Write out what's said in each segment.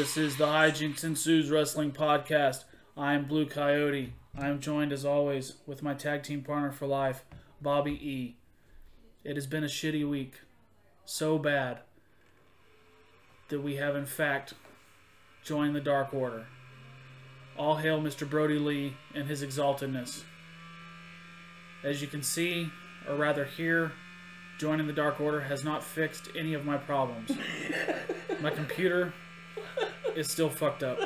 This is the Hijinks Ensues Wrestling Podcast. I am Blue Coyote. I am joined as always with my tag team partner for life, Bobby E. It has been a shitty week. So bad that we have in fact joined the Dark Order. All hail Mr. Brodie Lee and his exaltedness. As you can see, or rather hear, joining the Dark Order has not fixed any of my problems. my computer is still fucked up.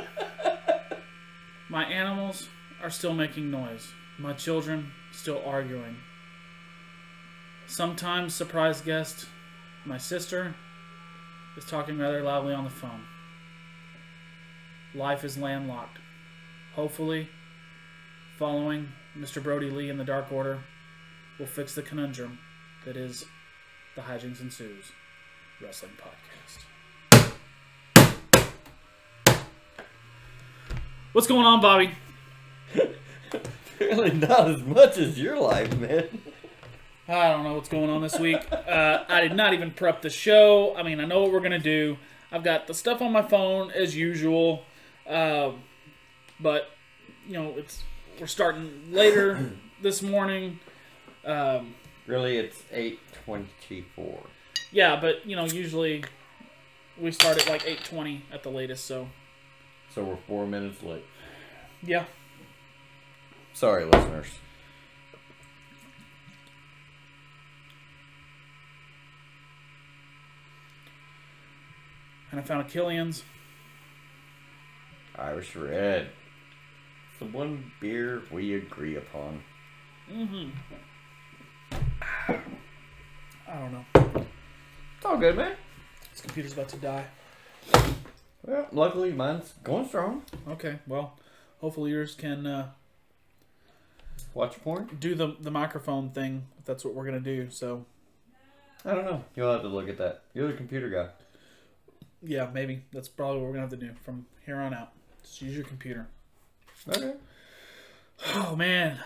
My animals are still making noise. My children still arguing. Sometimes surprise guest, my sister, is talking rather loudly on the phone. Life is landlocked. Hopefully, following Mr. Brodie Lee in the Dark Order will fix the conundrum that is the Hijinks ensues Wrestling Podcast. What's going on, Bobby? Really not as much as your life, man. I don't know what's going on this week. Uh, I did not even prep the show. I mean, I know what we're gonna do. I've got the stuff on my phone as usual, um, but you know, it's we're starting later this morning. Um, Really, it's eight twenty-four. yeah, but you know, usually we start at like eight twenty at the latest. So So we're four minutes late. yeah, Sorry, listeners. and I found a Killian's. Irish Red. It's the one beer we agree upon. Mm-hmm. I don't know. It's all good, man. This computer's about to die. Well, luckily mine's going strong. Okay, well, hopefully yours can. Uh, Watch porn? do the the microphone thing if that's what we're gonna do. So I don't know. You'll have to look at that. You're the computer guy. yeah, maybe that's probably what we're gonna have to do from here on out. Just use your computer. Okay. Oh man,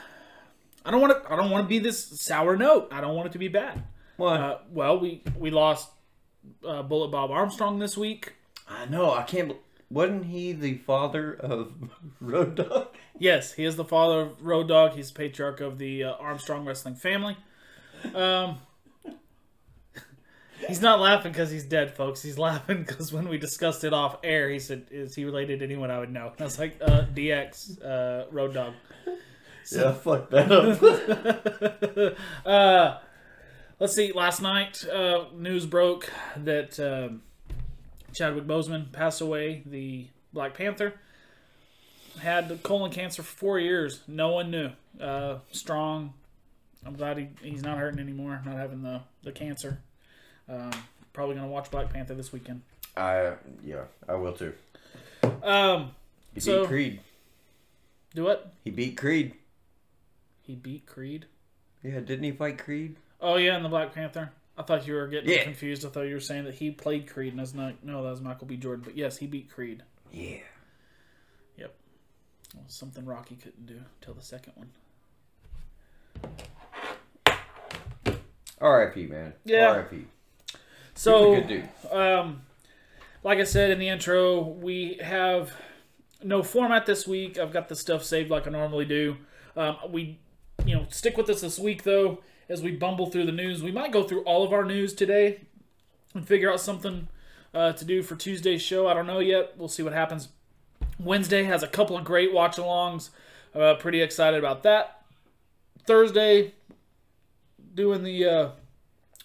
I don't want to. I don't want to be this sour note. I don't want it to be bad. Why? Uh, well, we we lost uh, Bullet Bob Armstrong this week. I know. I can't. wasn't he the father of Road Dog? Yes, he is the father of Road Dog. He's the patriarch of the uh, Armstrong wrestling family. Um, he's not laughing because he's dead, folks. He's laughing because when we discussed it off air, he said, "Is he related to anyone I would know?" And I was like, uh, "DX, uh, Road Dog." Yeah, fuck that up. uh, let's see. Last night, uh, news broke that um, Chadwick Boseman passed away. The Black Panther had colon cancer for four years. No one knew. Uh, strong. I'm glad he, he's not hurting anymore. Not having the the cancer. Um, probably gonna watch Black Panther this weekend. I yeah, I will too. Um, He So- beat Creed. do what? He beat Creed. He beat Creed. Yeah, didn't he fight Creed? Oh yeah, in the Black Panther. I thought you were getting Yeah. confused. I thought you were saying that he played Creed, and that's not. No, that was Michael B. Jordan. But yes, he beat Creed. Yeah. Well, something Rocky couldn't do till the second one. R.I.P. Man. Yeah. R.I.P. So, um, like I said in the intro, we have no format this week. I've got the stuff saved like I normally do. Um, we, you know, stick with us this week though as we bumble through the news. We might go through all of our news today and figure out something uh, to do for Tuesday's show. I don't know yet. We'll see what happens. Wednesday has a couple of great watch alongs. Uh, pretty excited about that. Thursday, doing the uh,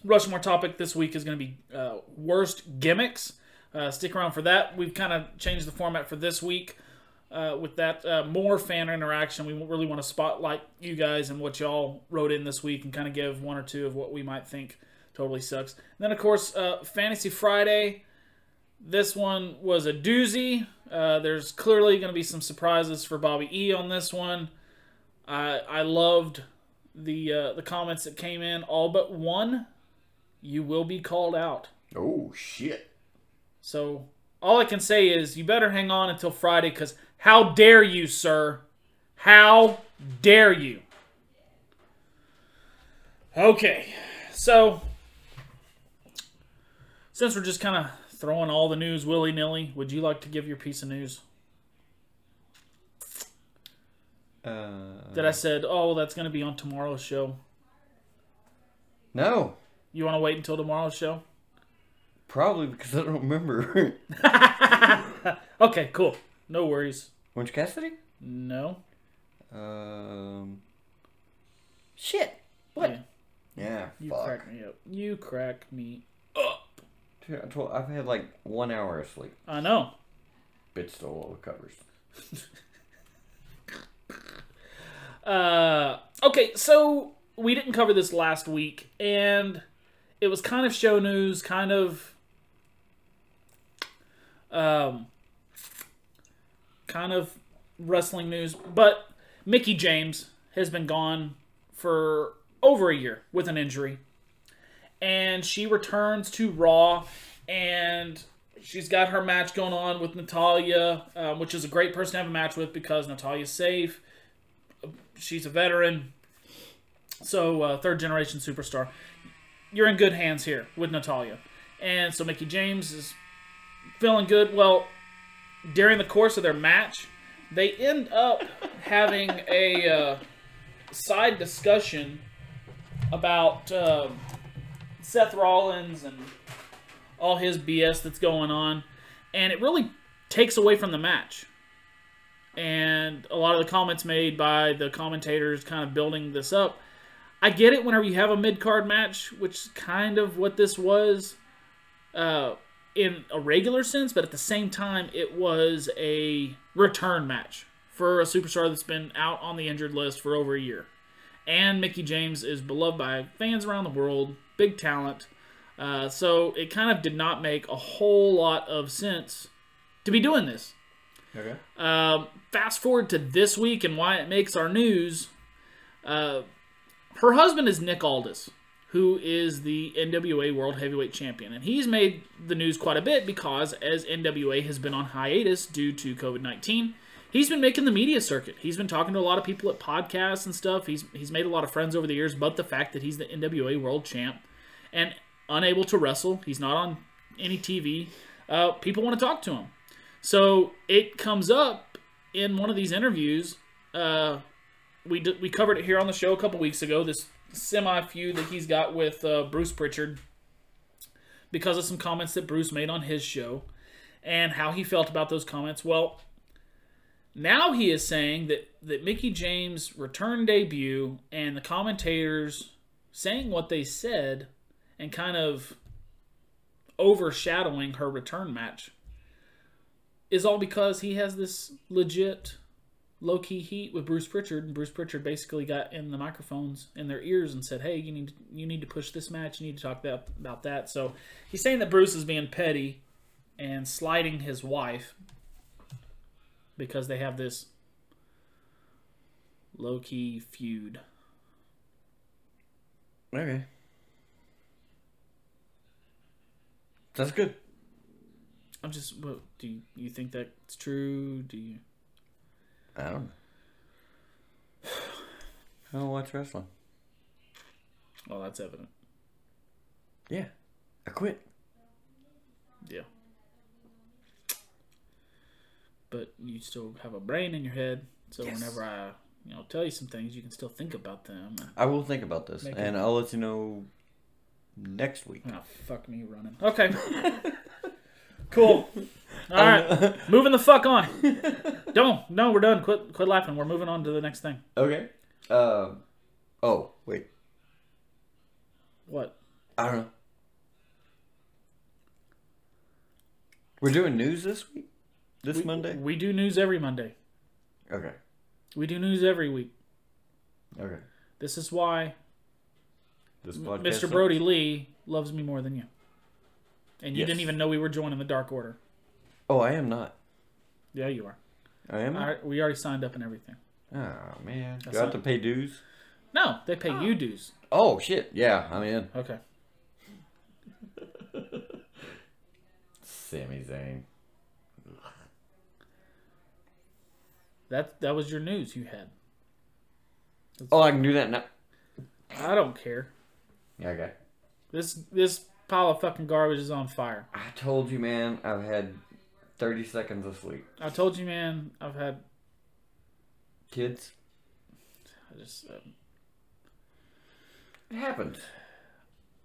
Rushmore topic this week is going to be uh, worst gimmicks. Uh, stick around for that. We've kind of changed the format for this week uh, with that uh, more fan interaction. We really want to spotlight you guys and what y'all wrote in this week and kind of give one or two of what we might think totally sucks. And then, of course, uh, Fantasy Friday. This one was a doozy. Uh, there's clearly going to be some surprises for Bobby E on this one. I I loved the uh, the comments that came in. All but one, you will be called out. Oh shit. So all I can say is you better hang on until Friday because how dare you, sir? How dare you? Okay, so since we're just kind of throwing all the news willy nilly, would you like to give your piece of news? Uh, That I said, oh, that's going to be on tomorrow's show. no, You want to wait until tomorrow's show? probably because I don't remember. Okay, cool. No worries. Orange Cassidy? No. Um. Shit. What? Yeah. Yeah. You fuck. crack me up. You crack me up. Dude, I told- I've had like one hour of sleep. I know. Bitch stole all the covers. Uh, okay, so we didn't cover this last week, and it was kind of show news, kind of, um, kind of wrestling news. But Mickie James has been gone for over a year with an injury, and she returns to Raw, and she's got her match going on with Natalya, um, which is a great person to have a match with because Natalya's safe she's a veteran. So uh, third generation superstar. You're in good hands here with Natalya, and so Mickie James is feeling good. Well, during the course of their match, they end up having a uh, side discussion about um Seth Rollins and all his BS that's going on, and it really takes away from the match and a lot of the comments made by the commentators kind of building this up. I get it whenever you have a mid card match, which is kind of what this was uh, in a regular sense, but at the same time, it was a return match for a superstar that's been out on the injured list for over a year. And Mickie James is beloved by fans around the world, big talent. Uh, so it kind of did not make a whole lot of sense to be doing this. Okay. Um, fast forward to this week and why it makes our news. Uh, her husband is Nick Aldis, who is the NWA World Heavyweight Champion. And he's made the news quite a bit because, as NWA has been on hiatus due to COVID 19, he's been making the media circuit. He's been talking to a lot of people at podcasts and stuff. He's, he's made a lot of friends over the years, but the fact that he's the NWA World Champ and unable to wrestle, he's not on any TV, uh, people want to talk to him. So it comes up in one of these interviews. Uh, we d- we covered it here on the show a couple weeks ago. This semi feud that he's got with uh, Bruce Pritchard because of some comments that Bruce made on his show and how he felt about those comments. Well, now he is saying that that Mickie James' return debut and the commentators saying what they said and kind of overshadowing her return match is all because he has this legit low key heat with Bruce Pritchard, and Bruce Pritchard basically got in the microphones in their ears and said, "Hey, you need to, you need to push this match. You need to talk that, about that." So he's saying that Bruce is being petty and slighting his wife because they have this low key feud. Okay. That's good. I'm just, what, do you, you think that's true? Do you? I don't know. I don't watch wrestling. Well, that's evident. Yeah. I quit. Yeah. But you still have a brain in your head, so Yes. whenever I, you know, tell you some things, you can still think about them. I will think about this, and it- I'll let you know next week. Oh, fuck me running. Okay. cool. All right, moving the fuck on. Don't. No, we're done. Quit. Quit laughing. We're moving on to the next thing. Okay. Um. Oh wait. What? I don't know. We're doing news this week. This We, Monday. We do news every Monday. Okay. We do news every week. Okay. This is why This podcast. Mr. Brodie Lee loves me more than you. And you Yes. didn't even know we were joining the Dark Order. Oh, I am not. Yeah, you are. I am. All right, we already signed up and everything. Oh man. That's Do I have not- to pay dues? No, they pay you oh. dues. Oh shit. Yeah, I'm in. Okay. Sami Zayn. That that was your news you had. Oh, I can do that now. I don't care. Yeah. Okay. This this pile of fucking garbage is on fire. I told you, man. I've had thirty seconds of sleep. I told you, man. I've had. Kids, I just. Uh, it happens.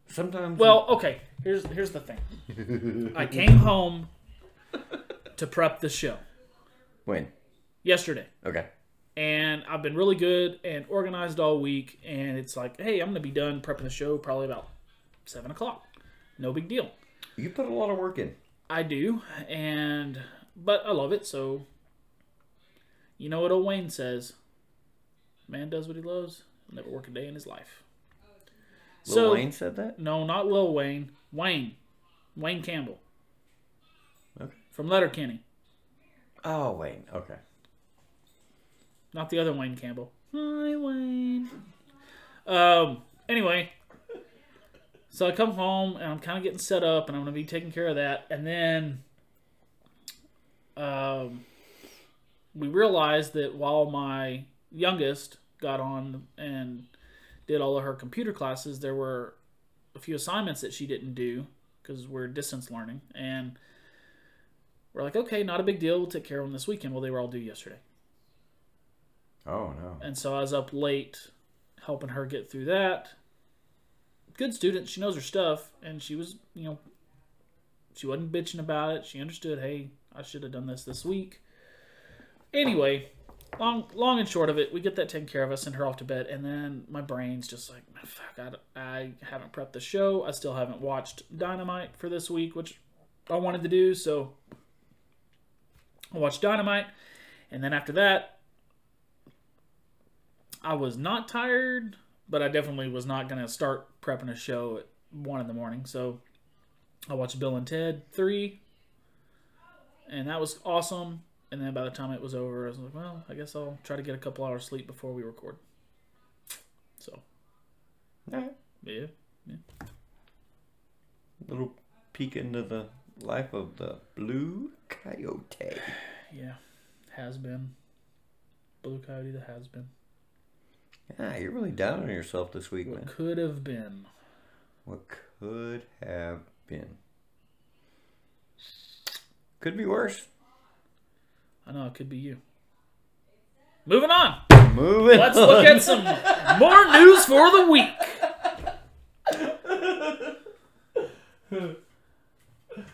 Sometimes. well, okay. Here's here's the thing. I came home to prep the show when? yesterday. Okay. and I've been really good and organized all week. And it's like, hey, I'm gonna be done prepping the show probably about seven o'clock. No big deal. You put a lot of work in. I do, and but I love it. So, you know what old Wayne says: "Man does what he loves. He'll never work a day in his life." Lil so Wayne said that. no, not Lil Wayne. Wayne, Wayne Campbell Okay. from Letterkenny, Oh, Wayne. Okay. not the other Wayne Campbell. Hi, Wayne. Um. Anyway, so I come home and I'm kind of getting set up, and I'm gonna be taking care of that, and then, um, we realized that while my youngest got on and did all of her computer classes, there were a few assignments that she didn't do because we're distance learning, and we're like, okay, not a big deal. We'll take care of them this weekend. Well, they were all due yesterday. Oh no. And so I was up late helping her get through that. Good student, she knows her stuff, and she was, you know, she wasn't bitching about it. She understood, hey, I should have done this this week. Anyway, long long and short of it, we get that taken care of. I send her off to bed, and then my brain's just like, fuck, I, I haven't prepped the show. I still haven't watched Dynamite for this week, which I wanted to do. So I watched Dynamite, and then after that, I was not tired, but I definitely was not going to start prepping a show at one in the morning. So I watched Bill and Ted 3, and that was awesome. And then by the time it was over, I was like, well, I guess I'll try to get a couple hours sleep before we record. So, Alright. yeah. Little peek into the life of the blue coyote. Yeah. Has been. Blue Coyote the has been. Yeah, you're really down on yourself this week, What man. could have been. What could have been? Could be worse. I know it could be you. Moving on. Moving. Let's look at some more news for the week.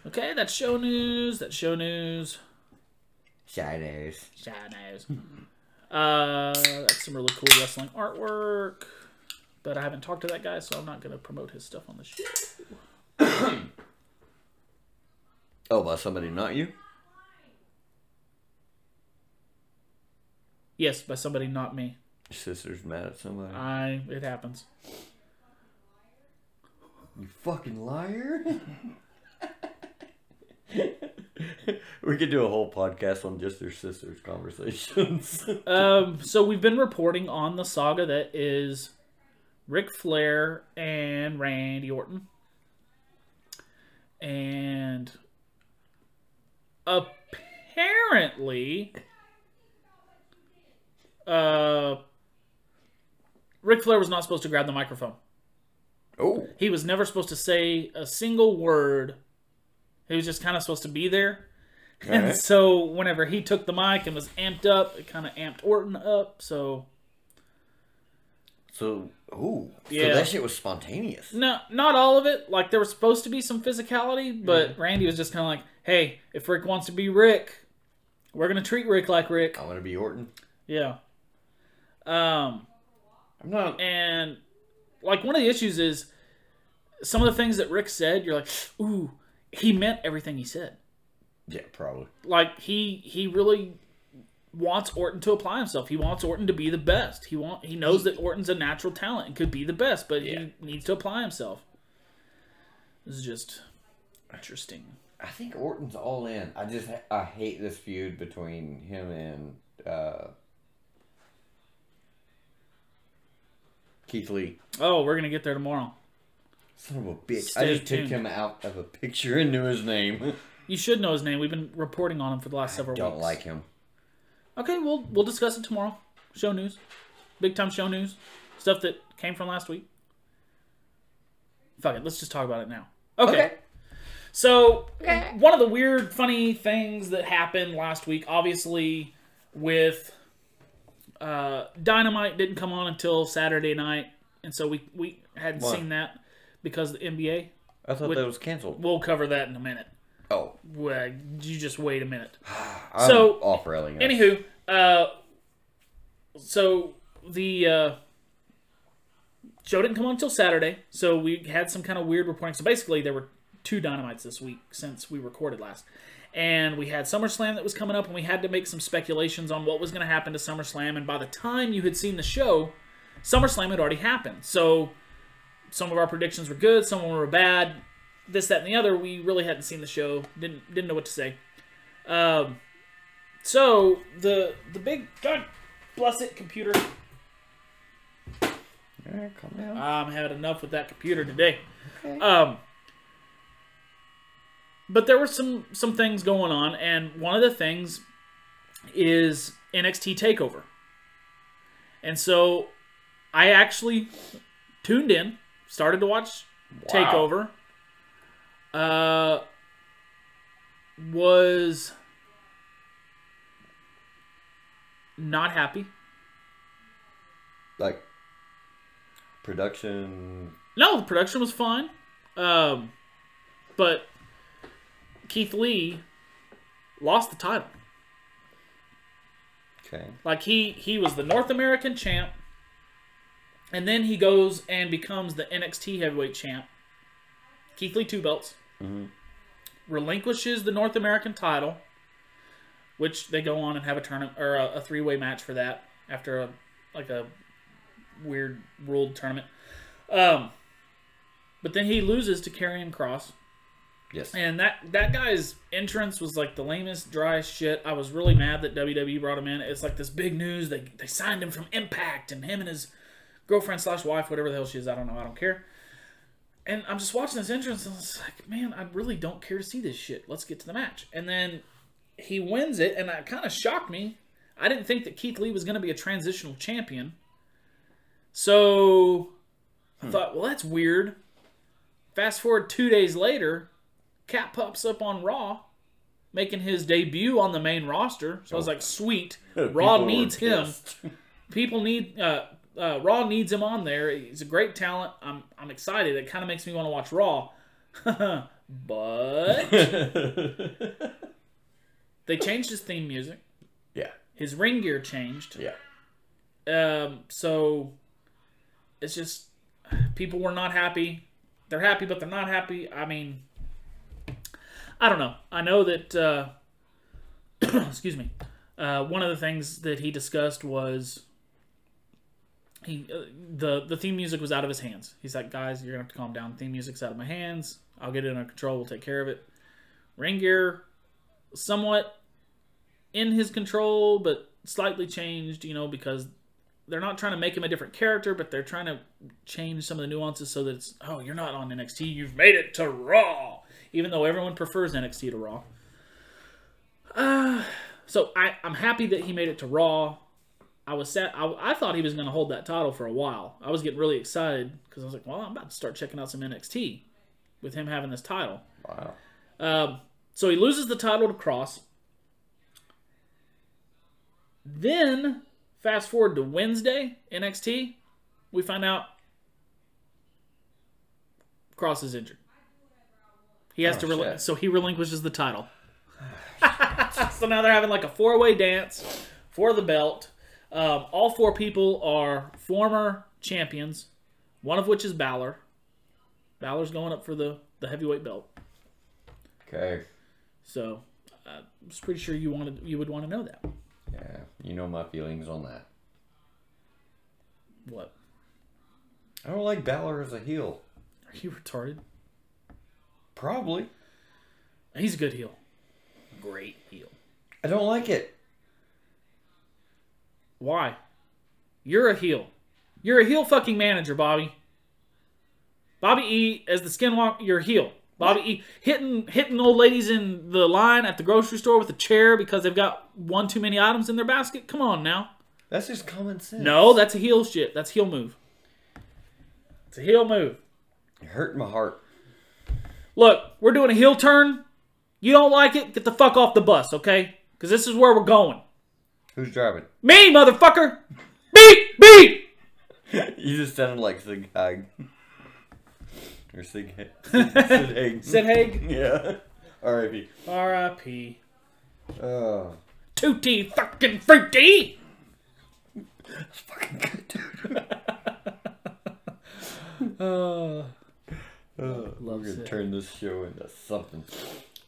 Okay, that's show news. That's show news. Shadows. Show news. Uh, that's some really cool wrestling artwork. But I haven't talked to that guy, so I'm not going to promote his stuff on the show. Oh, by somebody, not you? Yes, by somebody not me. Your sister's mad at somebody. I. It happens. you fucking liar. we could do a whole podcast on just their sisters' conversations. Um, so we've been reporting on the saga that is Ric Flair and Randy Orton. And apparently uh Ric Flair was not supposed to grab the microphone. oh. He was never supposed to say a single word. He was just kind of supposed to be there. And so whenever he took the mic and was amped up, it kind of amped Orton up. So So, ooh. Yeah. So that shit was spontaneous. no, not all of it. Like there was supposed to be some physicality, but Randy was just kind of like, "Hey, if Rick wants to be Rick, we're gonna treat Rick like Rick." I want to be Orton. Yeah. Um, I'm not. and like one of the issues is some of the things that Rick said. You're like, "Ooh, he meant everything he said." Yeah, probably. like he he really wants Orton to apply himself. He wants Orton to be the best. He want he knows that Orton's a natural talent and could be the best, but Yeah. he needs to apply himself. This is just interesting. I think Orton's all in. I just I hate this feud between him and uh, Keith Lee. Oh, we're gonna get there tomorrow. Son of a bitch! I Stay just took him out of a picture and knew his name. You should know his name. We've been reporting on him for the last several weeks. Don't weeks. like him. Okay, we'll we'll discuss it tomorrow. Show news, big time show news, stuff that came from last week. Fuck it. Let's just talk about it now. Okay. Okay. So one of the weird, funny things that happened last week, obviously, with uh, Dynamite didn't come on until Saturday night, and so we we hadn't Why? seen that because the NBA. I thought Would- that was canceled. We'll cover that in a minute. Oh, Well, you just wait a minute. I'm So, off railing. Anywho, uh, so the uh, show didn't come on until Saturday, so we had some kind of weird reporting. So basically, there were two dynamites this week since we recorded last. And we had SummerSlam that was coming up, and we had to make some speculations on what was going to happen to SummerSlam. And by the time you had seen the show, SummerSlam had already happened. So some of our predictions were good, some of them were bad. This, that, and the other. We really hadn't seen the show. Didn't didn't know what to say. Um, so the the big God bless it computer. Down. I'm having enough with that computer today. Um, but there were some some things going on, and one of the things is NXT Takeover, and so I actually tuned in, started to watch Takeover. Uh, was not happy. like production. No, the production was fine. Um, but Keith Lee lost the title. Okay. Like he he was the North American champ, and then he goes and becomes the NXT Heavyweight champ. Keith Lee two belts. Relinquishes the North American title, which they go on and have a tournament or a, a three way match for that after a like a weird ruled tournament. Um, but then he loses to Karrion Kross. Yes. And that that guy's entrance was like the lamest, driest shit. I was really mad that WWE brought him in. It's like this big news. They they signed him from Impact, and him and his girlfriend slash wife, whatever the hell she is, I don't know. I don't care. And I'm just watching this entrance, and it's like, man, I really don't care to see this shit. Let's get to the match. And then he wins it, and that kind of shocked me. I didn't think that Keith Lee was going to be a transitional champion. So I thought, well, that's weird. Fast forward two days later, Cat pops up on Raw, making his debut on the main roster. So I was like, sweet. Raw People needs him. People need uh, uh, Raw needs him on there. He's a great talent. I'm I'm excited. It kind of makes me want to watch Raw. but they changed his theme music. yeah. His ring gear changed. Yeah. Um, so it's just people were not happy. They're happy, but they're not happy. I mean, I don't know. I know that. Uh, excuse me. Uh, one of the things that he discussed was he uh, the the theme music was out of his hands. He's like, guys, you're gonna have to calm down. Theme music's out of my hands. I'll get it under control. We'll take care of it. Ring gear, somewhat in his control, but slightly changed. You know, because they're not trying to make him a different character, but they're trying to change some of the nuances so that it's oh, you're not on NXT. You've made it to Raw, even though everyone prefers NXT to Raw. Uh, so I, I'm happy that he made it to Raw. I was sad. I, I thought he was going to hold that title for a while. I was getting really excited because I was like, well, I'm about to start checking out some NXT with him having this title. Wow. Um, so he loses the title to Kross. Then, fast forward to Wednesday, NXT, we find out Kross is injured. He has Oh, to, so he relinquishes the title. so now they're having like a four way dance for the belt. Um, all four people are former champions, one of which is Balor. Balor's going up for the, the heavyweight belt. Okay. So uh, I was pretty sure you wanted you would want to know that. Yeah. You know my feelings on that. What? I don't like Balor as a heel. Are you retarded? Probably. He's a good heel. Great heel. I don't like it. Why? You're a heel. You're a heel fucking manager, Bobby. Bobby E as the skinwalker, you're a heel. Bobby E hitting hitting old ladies in the line at the grocery store with a chair because they've got one too many items in their basket. Come on now. That's just common sense. No, that's a heel shit. That's heel move. It's a heel move. You're hurting my heart. Look, we're doing a heel turn. You don't like it? Get the fuck off the bus, okay? Because this is where we're going. Who's driving? Me, motherfucker! Beep! Beep! you just sounded like Sig Hag. Or Sig Sid Haig. Sid Haig. Yeah. R.I.P. R.I.P. Oh. Tutti fucking fruity! That's fucking good, dude. Uh, Oh, we're gonna it. turn this show into something.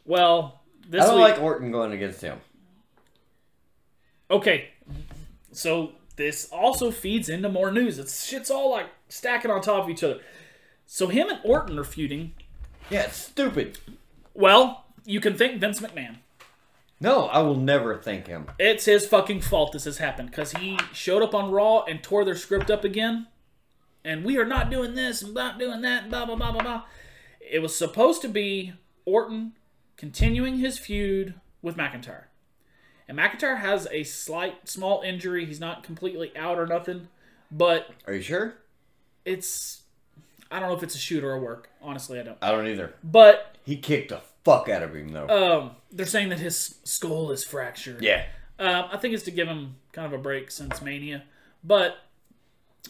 well, this I don't week. like Orton going against him. Okay, so this also feeds into more news. It's shit's all like stacking on top of each other. So him and Orton are feuding. Yeah, it's stupid. Well, you can thank Vince McMahon. No, I will never thank him. It's his fucking fault this has happened because he showed up on Raw and tore their script up again. And we are not doing this and not doing that and blah blah blah blah blah. It was supposed to be Orton continuing his feud with McIntyre. And McIntyre has a slight small injury. He's not completely out or nothing, but Are you sure? it's I don't know if it's a shoot or a work. Honestly, I don't. I don't either. But He kicked the fuck out of him though. um, they're saying that his skull is fractured. yeah. Um, I think it's to give him kind of a break since Mania, but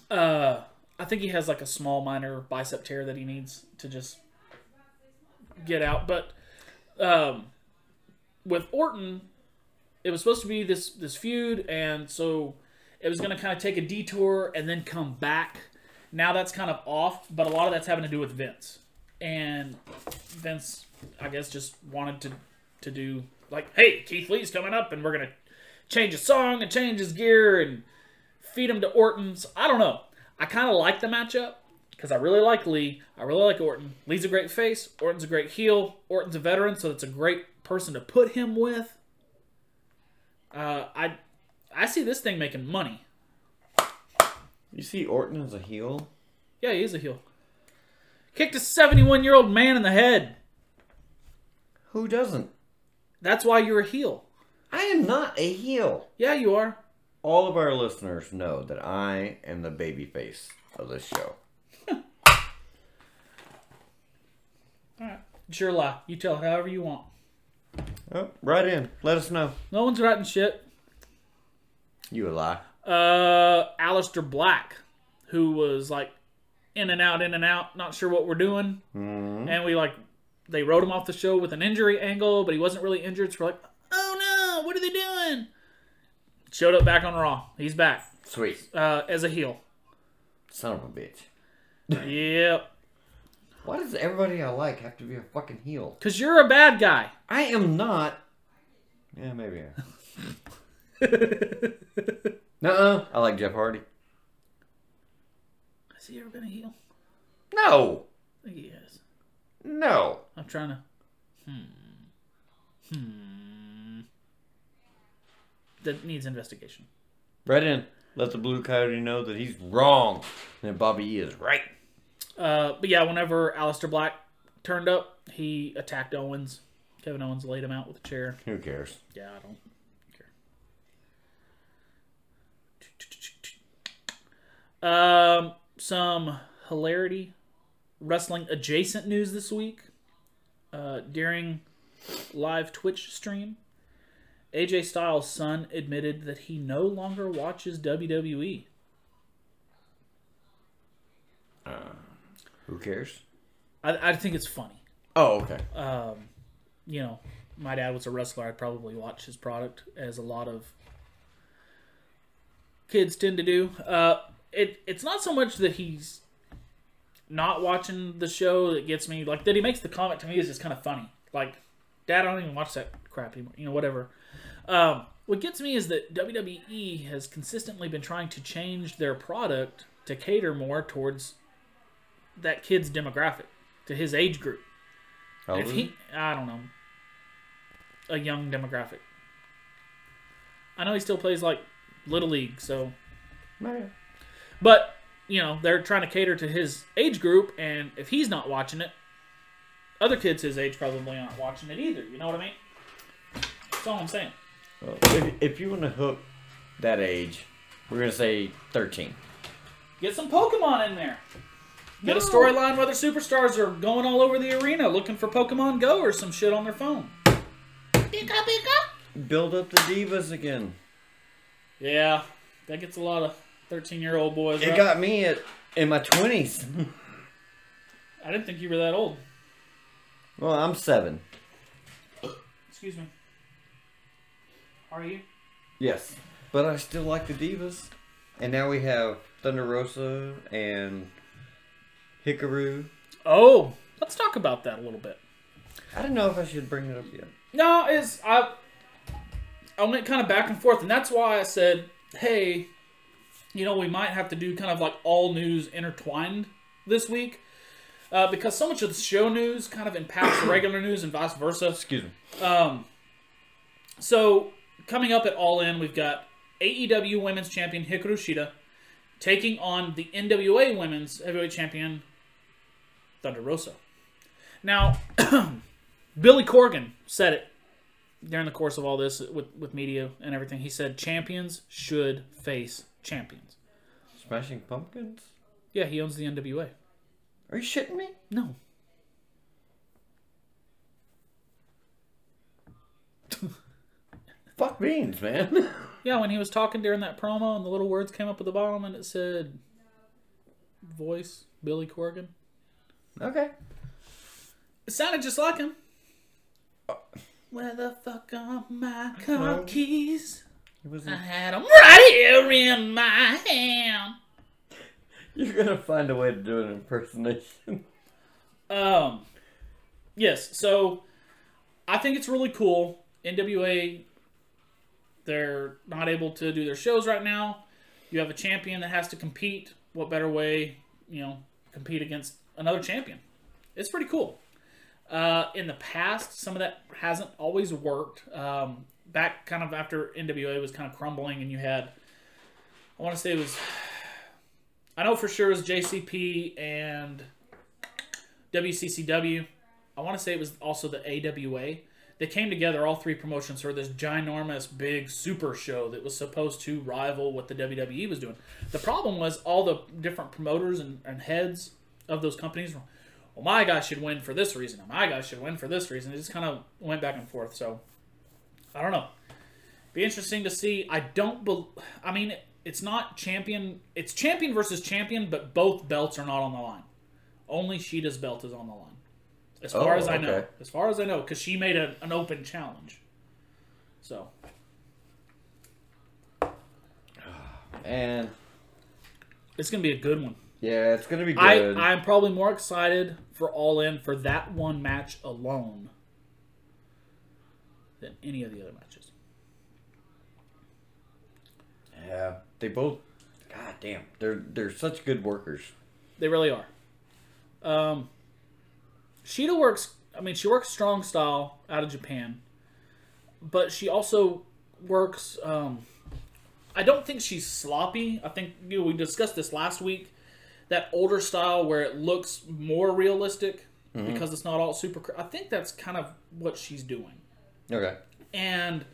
uh, I think he has like a small minor bicep tear that he needs to just get out. But um, with Orton, it was supposed to be this this feud, and so it was going to kind of take a detour and then come back. Now that's kind of off, but a lot of that's having to do with Vince, and Vince, I guess, just wanted to to do like, hey, Keith Lee's coming up, and we're gonna change his song and change his gear and feed him to Orton's. I don't know. I kind of like the matchup because I really like Lee. I really like Orton. Lee's a great face. Orton's a great heel. Orton's a veteran, so it's a great person to put him with. Uh, I I see this thing making money. You see Orton as a heel? Yeah, he is a heel. Kicked a 71 year old man in the head. Who doesn't? That's why you're a heel. I am not a heel. Yeah, you are. All of our listeners know that I am the baby face of this show. All right. It's your lie. You tell however you want. Oh, right in. Let us know. No one's writing shit. You a lie. uh Aleister Black, who was like in and out, in and out, not sure what we're doing. Mm-hmm. And we like they wrote him off the show with an injury angle, but he wasn't really injured, so we're like, oh no, what are they doing? Showed up back on Raw. He's back. Sweet. Uh as a heel. Son of a bitch. yep. Why does everybody I like have to be a fucking heel? Cause you're a bad guy. I am not. Yeah, maybe. I Nuh-uh. I like Jeff Hardy. Has he ever been a heel? No. I think he has. No. I'm trying to Hmm. Hmm. That needs investigation. Right in. Let the Blue Coyote know that he's wrong and that Bobby E is right. Uh, but yeah, whenever Aleister Black turned up, he attacked Owens. Kevin Owens laid him out with a chair. Who cares? Yeah, I don't care. Um, some hilarity wrestling adjacent news this week. Uh, during live Twitch stream, AJ Styles' son admitted that he no longer watches. WWE. Who cares? I, I think it's funny. Oh, okay. um, you know, my dad was a wrestler. I'd probably watch his product, as a lot of kids tend to do. Uh, it it's not so much that he's not watching the show that gets me. Like that he makes the comment to me is just kind of funny. Like, Dad, I don't even watch that crap anymore. You know, whatever. Um, what gets me is that WWE has consistently been trying to change their product to cater more towards that kid's demographic, to his age group. How If he, I don't know, a young demographic. I know he still plays like little league, so oh, he? but you know they're trying to cater to his age group, and if he's not watching it, other kids his age probably aren't watching it either. You know what I mean? That's all I'm saying. Well, if, if you want to hook that age, we're gonna say thirteen. Get some Pokemon in there. Get a storyline where the superstars are going all over the arena looking for Pokemon Go or some shit on their phone. Pika pika. Build up the divas again. Yeah, that gets a lot of thirteen-year-old boys. It right? got me at in my twenties. I didn't think you were that old. well, I'm seven. Excuse me. Are you? Yes, but I still like the divas. And now we have Thunder Rosa and Hikaru. Oh, let's talk about that a little bit. I don't know if I should bring it up yet. No, is I I went kind of back and forth, and that's why I said, hey, you know, we might have to do kind of like all news intertwined this week. Uh, because so much of the show news kind of impacts the regular news and vice versa. Excuse me. Um, so coming up at All In, we've got AEW Women's Champion Hikaru Shida taking on the NWA Women's Heavyweight Champion Thunder Rosa. Now, Billy Corgan said it during the course of all this with with media and everything. He said champions should face champions. Smashing Pumpkins? Yeah, he owns the NWA. Are you shitting me? No. Fuck beans, man. Yeah, when he was talking during that promo and the little words came up at the bottom and it said voice Billy Corgan. Okay. It sounded just like him. Where the fuck are my car keys? It was I had them right here in my hand. You're gonna find a way to do an impersonation. Um, yes. So I think it's really cool. NWA, they're not able to do their shows right now. You have a champion that has to compete. What better way, you know, compete against another champion? It's pretty cool. Uh, in the past, some of that hasn't always worked. Um, back kind of after NWA was kind of crumbling, and you had, I want to say it was, I know for sure it was JCP and WCCW. I want to say it was also the AWA. They came together, all three promotions, for this ginormous, big super show that was supposed to rival what the WWE was doing. The problem was all the different promoters and, and heads of those companies were, well, my guy should win for this reason, and my guy should win for this reason. It just kind of went back and forth. So, I don't know. Be interesting to see. I don't. Be- I mean, it's not champion. It's champion versus champion, but both belts are not on the line. Only Shida's belt is on the line. As far Oh, as I know. As far as I know, because she made a, an open challenge. So And it's gonna be a good one. Yeah, it's gonna be I good. I'm probably more excited for All In for that one match alone than any of the other matches. yeah, they both. God damn, they're they're such good workers. They really are. Um, Shida works. I mean, she works strong style out of Japan, but she also works. Um, I don't think she's sloppy. I think you know, we discussed this last week. That older style where it looks more realistic mm-hmm. because it's not all super. cr- I think that's kind of what she's doing. Okay. And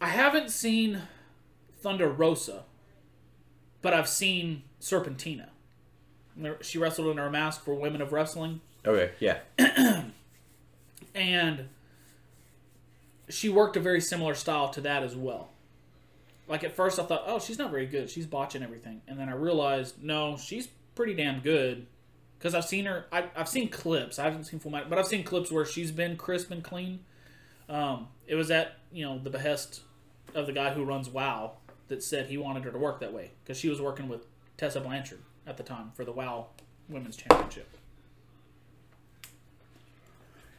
I haven't seen Thunder Rosa, but I've seen Serpentina. She wrestled in her mask for Women of Wrestling, Okay. Yeah. and she worked a very similar style to that as well. Like at first, I thought, oh, she's not very good. She's botching everything, and then I realized, no, she's pretty damn good. Because I've seen her, I, I've seen clips. I haven't seen full match, but I've seen clips where she's been crisp and clean. Um, it was at you know the behest of the guy who runs WoW that said he wanted her to work that way because she was working with Tessa Blanchard at the time for the WoW Women's Championship.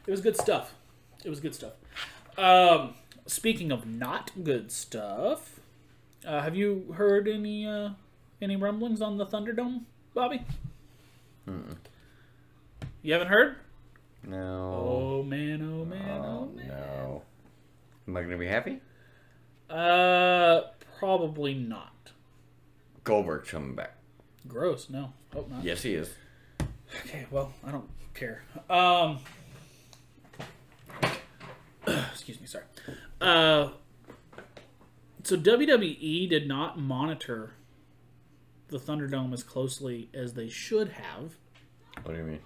It was good stuff. It was good stuff. Um, speaking of not good stuff, uh, have you heard any uh, any rumblings on the Thunderdome, Bobby? You haven't heard? No. Oh man! Oh man! Oh Oh, man! no. Am I gonna be happy? Uh, probably not. Goldberg's coming back. Gross. No, hope not. Yes, he is. Okay, well, I don't care. Um, excuse me, sorry. Uh, so WWE did not monitor the Thunderdome as closely as they should have What do you mean?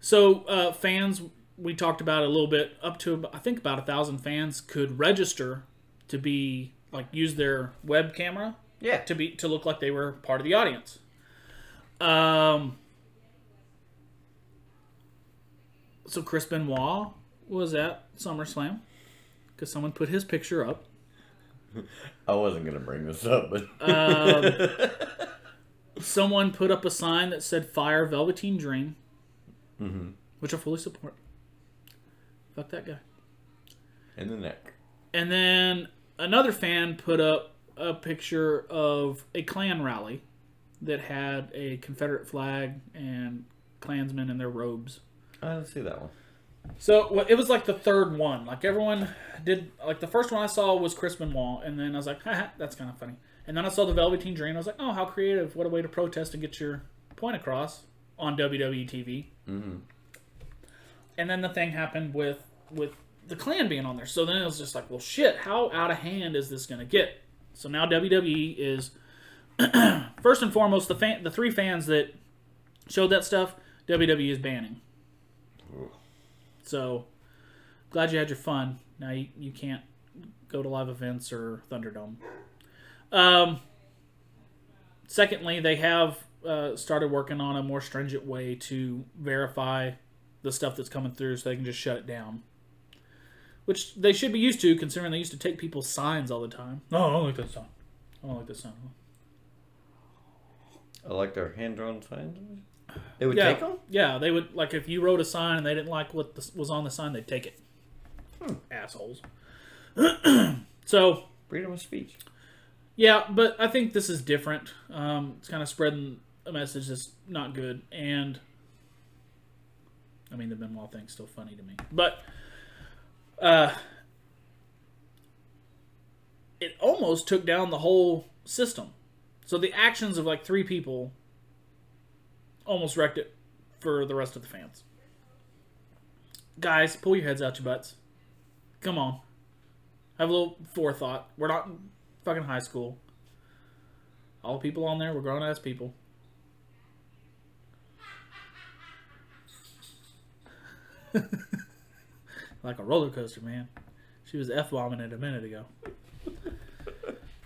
So uh, fans, we talked about a little bit. Up to I think about a thousand fans could register to be like use their web camera Yeah. to be to look like they were part of the audience. Um. So Chris Benoit was at SummerSlam because someone put his picture up. I wasn't gonna bring this up, but Um, someone put up a sign that said "Fire Velveteen Dream," which I fully support. Fuck that guy. in the neck. And then another fan put up a picture of a Klan rally that had a Confederate flag and Klansmen in their robes. I didn't see that one. So well, it was like the third one. Like everyone did. Like the first one I saw was Chris Benoit, and then I was like, Haha, that's kind of funny. And then I saw the Velveteen Dream. I was like, oh, how creative! What a way to protest and get your point across on WWE TV. Mm-hmm. And then the thing happened with with the Klan being on there. So then it was just like, well, shit, how out of hand is this going to get? So now WWE is first and foremost the fan, the three fans that showed that stuff. WWE is banning. So glad you had your fun. Now you, you can't go to live events or Thunderdome. Um, secondly, they have uh, started working on a more stringent way to verify the stuff that's coming through so they can just shut it down. Which they should be used to, considering they used to take people's signs all the time. No, I don't like that sign. I don't like that sign. I like their hand drawn signs. They would Yeah, take them. yeah. They would like if you wrote a sign and they didn't like what the, was on the sign, they'd take it. Assholes. so Freedom of speech. Yeah, but I think this is different. Um, it's kind of spreading a message that's not good, and I mean the Benoit thing's still funny to me, but uh, it almost took down the whole system. So the actions of like three people almost wrecked it for the rest of the fans. Guys, pull your heads out your butts. Come on, have a little forethought. We're not in fucking high school. All the people on there were grown ass people. like a roller coaster, man. She was f bombing it a minute ago.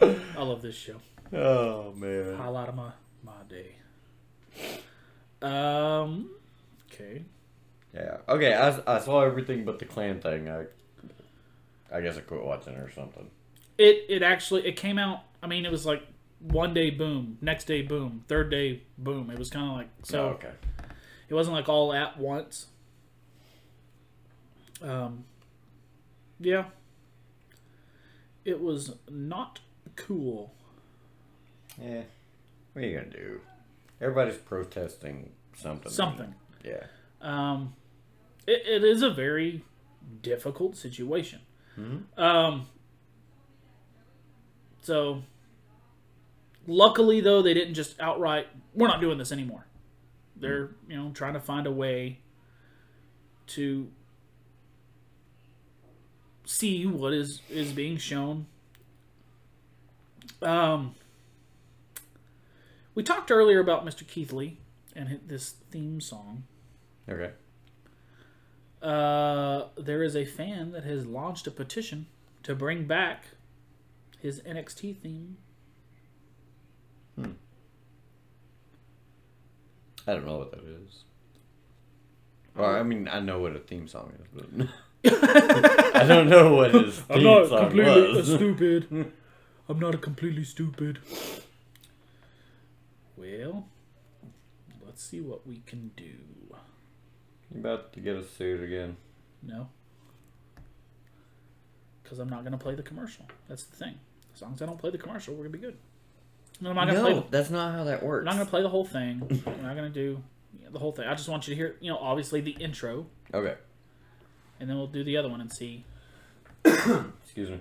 I love this show. Oh man. Highlight of my my day. Um. Okay. Yeah. Okay. I, I saw everything but the Klan thing. I I guess I quit watching it or something. It it actually it came out. I mean, it was like one day boom, next day boom, third day boom. It was kind of like so. Oh, okay. It wasn't like all at once. Um, yeah. It was not cool. Yeah. What are you gonna do? Everybody's protesting something. Something. Yeah. Um, it, it is a very difficult situation. Um, so, luckily, though, they didn't just outright, we're not doing this anymore. They're, you know, trying to find a way to see what is, is being shown. Um, we talked earlier about Mr. Keith Lee and hi- this theme song. Okay. Uh, there is a fan that has launched a petition to bring back his NXT theme. Hmm. I don't know what that is. Well, I mean, I know what a theme song is, but I don't know what his theme song was. stupid. I'm not a completely stupid. Well, let's see what we can do. You about to get us sued again? No. Because I'm not going to play the commercial. That's the thing. As long as I don't play the commercial, we're going to be good. And I'm not going to play No, the that's not how that works. I'm not gonna play the whole thing. I'm not gonna do the whole thing. I just want you to hear, you know, obviously the intro, Okay. and then we'll do the other one and see. Excuse me.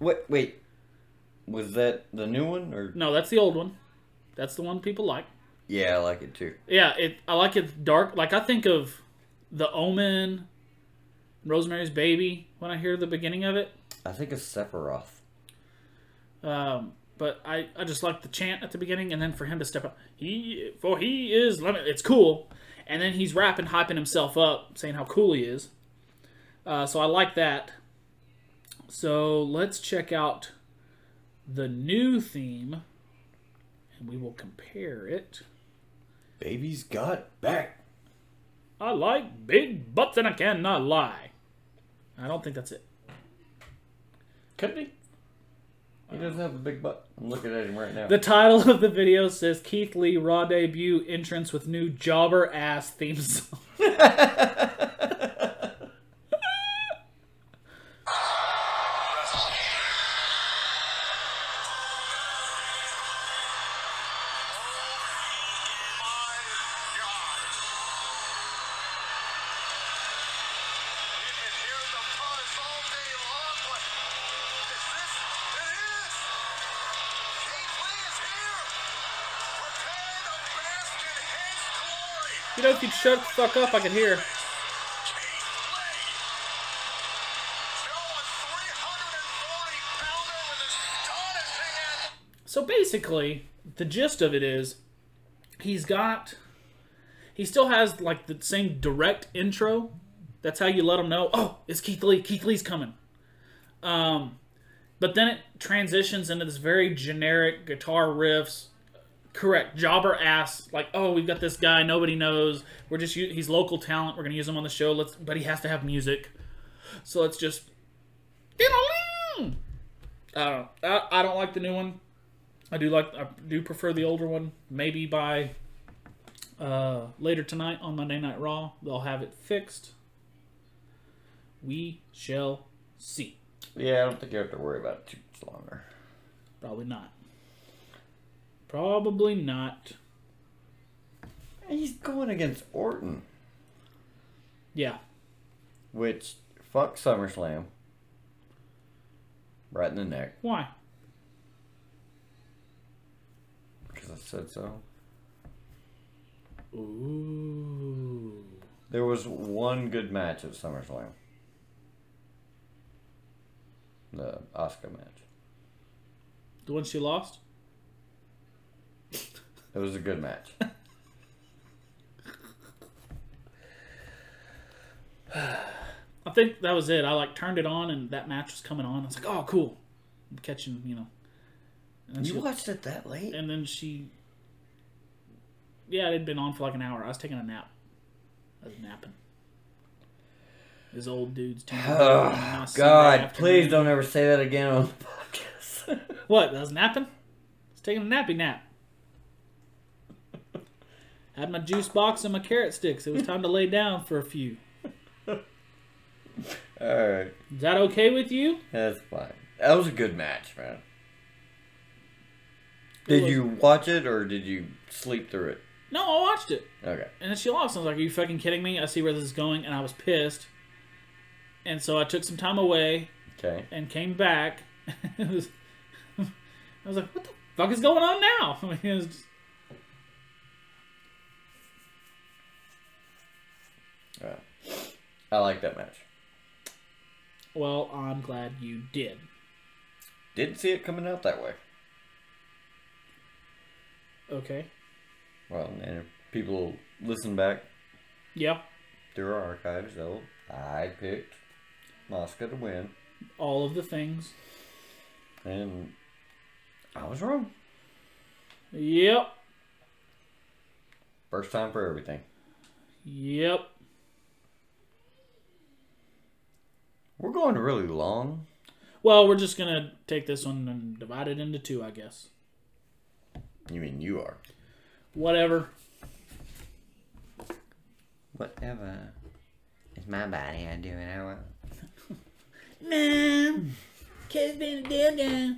Wait, wait. Was that the new one or? No, that's the old one. That's the one people like. Yeah, I like it too. Yeah, it. I like it dark. Like I think of the Omen, Rosemary's Baby when I hear the beginning of it. I think it's Sephiroth. Um, but I, I just like the chant at the beginning, and then for him to step up, he for he is limit. It's cool, and then he's rapping, hyping himself up, saying how cool he is. Uh, so I like that. So let's check out the new theme, and we will compare it. Baby's got back. I like big butts, and I cannot lie. I don't think that's it. Could be. He doesn't have a big butt. I'm looking at him right now. The title of the video says Keith Lee raw debut entrance with new jobber ass theme song. If you'd shut the fuck up, I can hear. So basically, the gist of it is he's got he still has like the same direct intro. That's how you let him know, oh, it's Keith Lee. Keith Lee's coming. Um, but then it transitions into this very generic guitar riffs. Correct, jobber ass. Like, oh, we've got this guy nobody knows. We're just he's local talent. We're gonna use him on the show. Let's, but he has to have music. So let's just. I don't. I, I don't like the new one. I do like I do prefer the older one. Maybe by uh, later tonight on Monday Night Raw, they'll have it fixed. We shall see. yeah, I don't think you have to worry about it too much longer. Probably not. Probably not. He's going against Orton, Yeah. which fuck SummerSlam. Right in the neck, Why? because I said so. Ooh. There was one good match at SummerSlam. The Asuka match. The one she lost? It was a good match. I think that was it. I like turned it on and that match was coming on. I was like, oh, cool. I'm catching, you know. And you she, watched it that late? and then she. Yeah, it had been on for like an hour. I was taking a nap. I was napping. This old dude's turning Oh, on a Sunday God, please don't ever say that again on the podcast. What? I was napping? I was taking a nappy nap. Had my juice box and my carrot sticks. It was time to lay down for a few. Alright, Is that okay with you? that's fine. That was a good match, man. It Did was- you watch it or did you sleep through it? No, I watched it. Okay. And then she lost. I was like, Are you fucking kidding me? I see where this is going. And I was pissed. And so I took some time away Okay. and came back. it was, I was like, What the fuck is going on now? I mean, it was just, Alright. I like that match. well, I'm glad you did. Didn't see it coming out that way. Okay. Well, and if people listen back Yeah. through our archives, though, I picked Asuka to win, All of the things. and I was wrong. Yep. First time for everything. Yep. We're going really long. Well, we're just gonna take this one and divide it into two, I guess. You mean you are? Whatever. Whatever. It's my body. I do what I want. Man, kid's been a deal guy.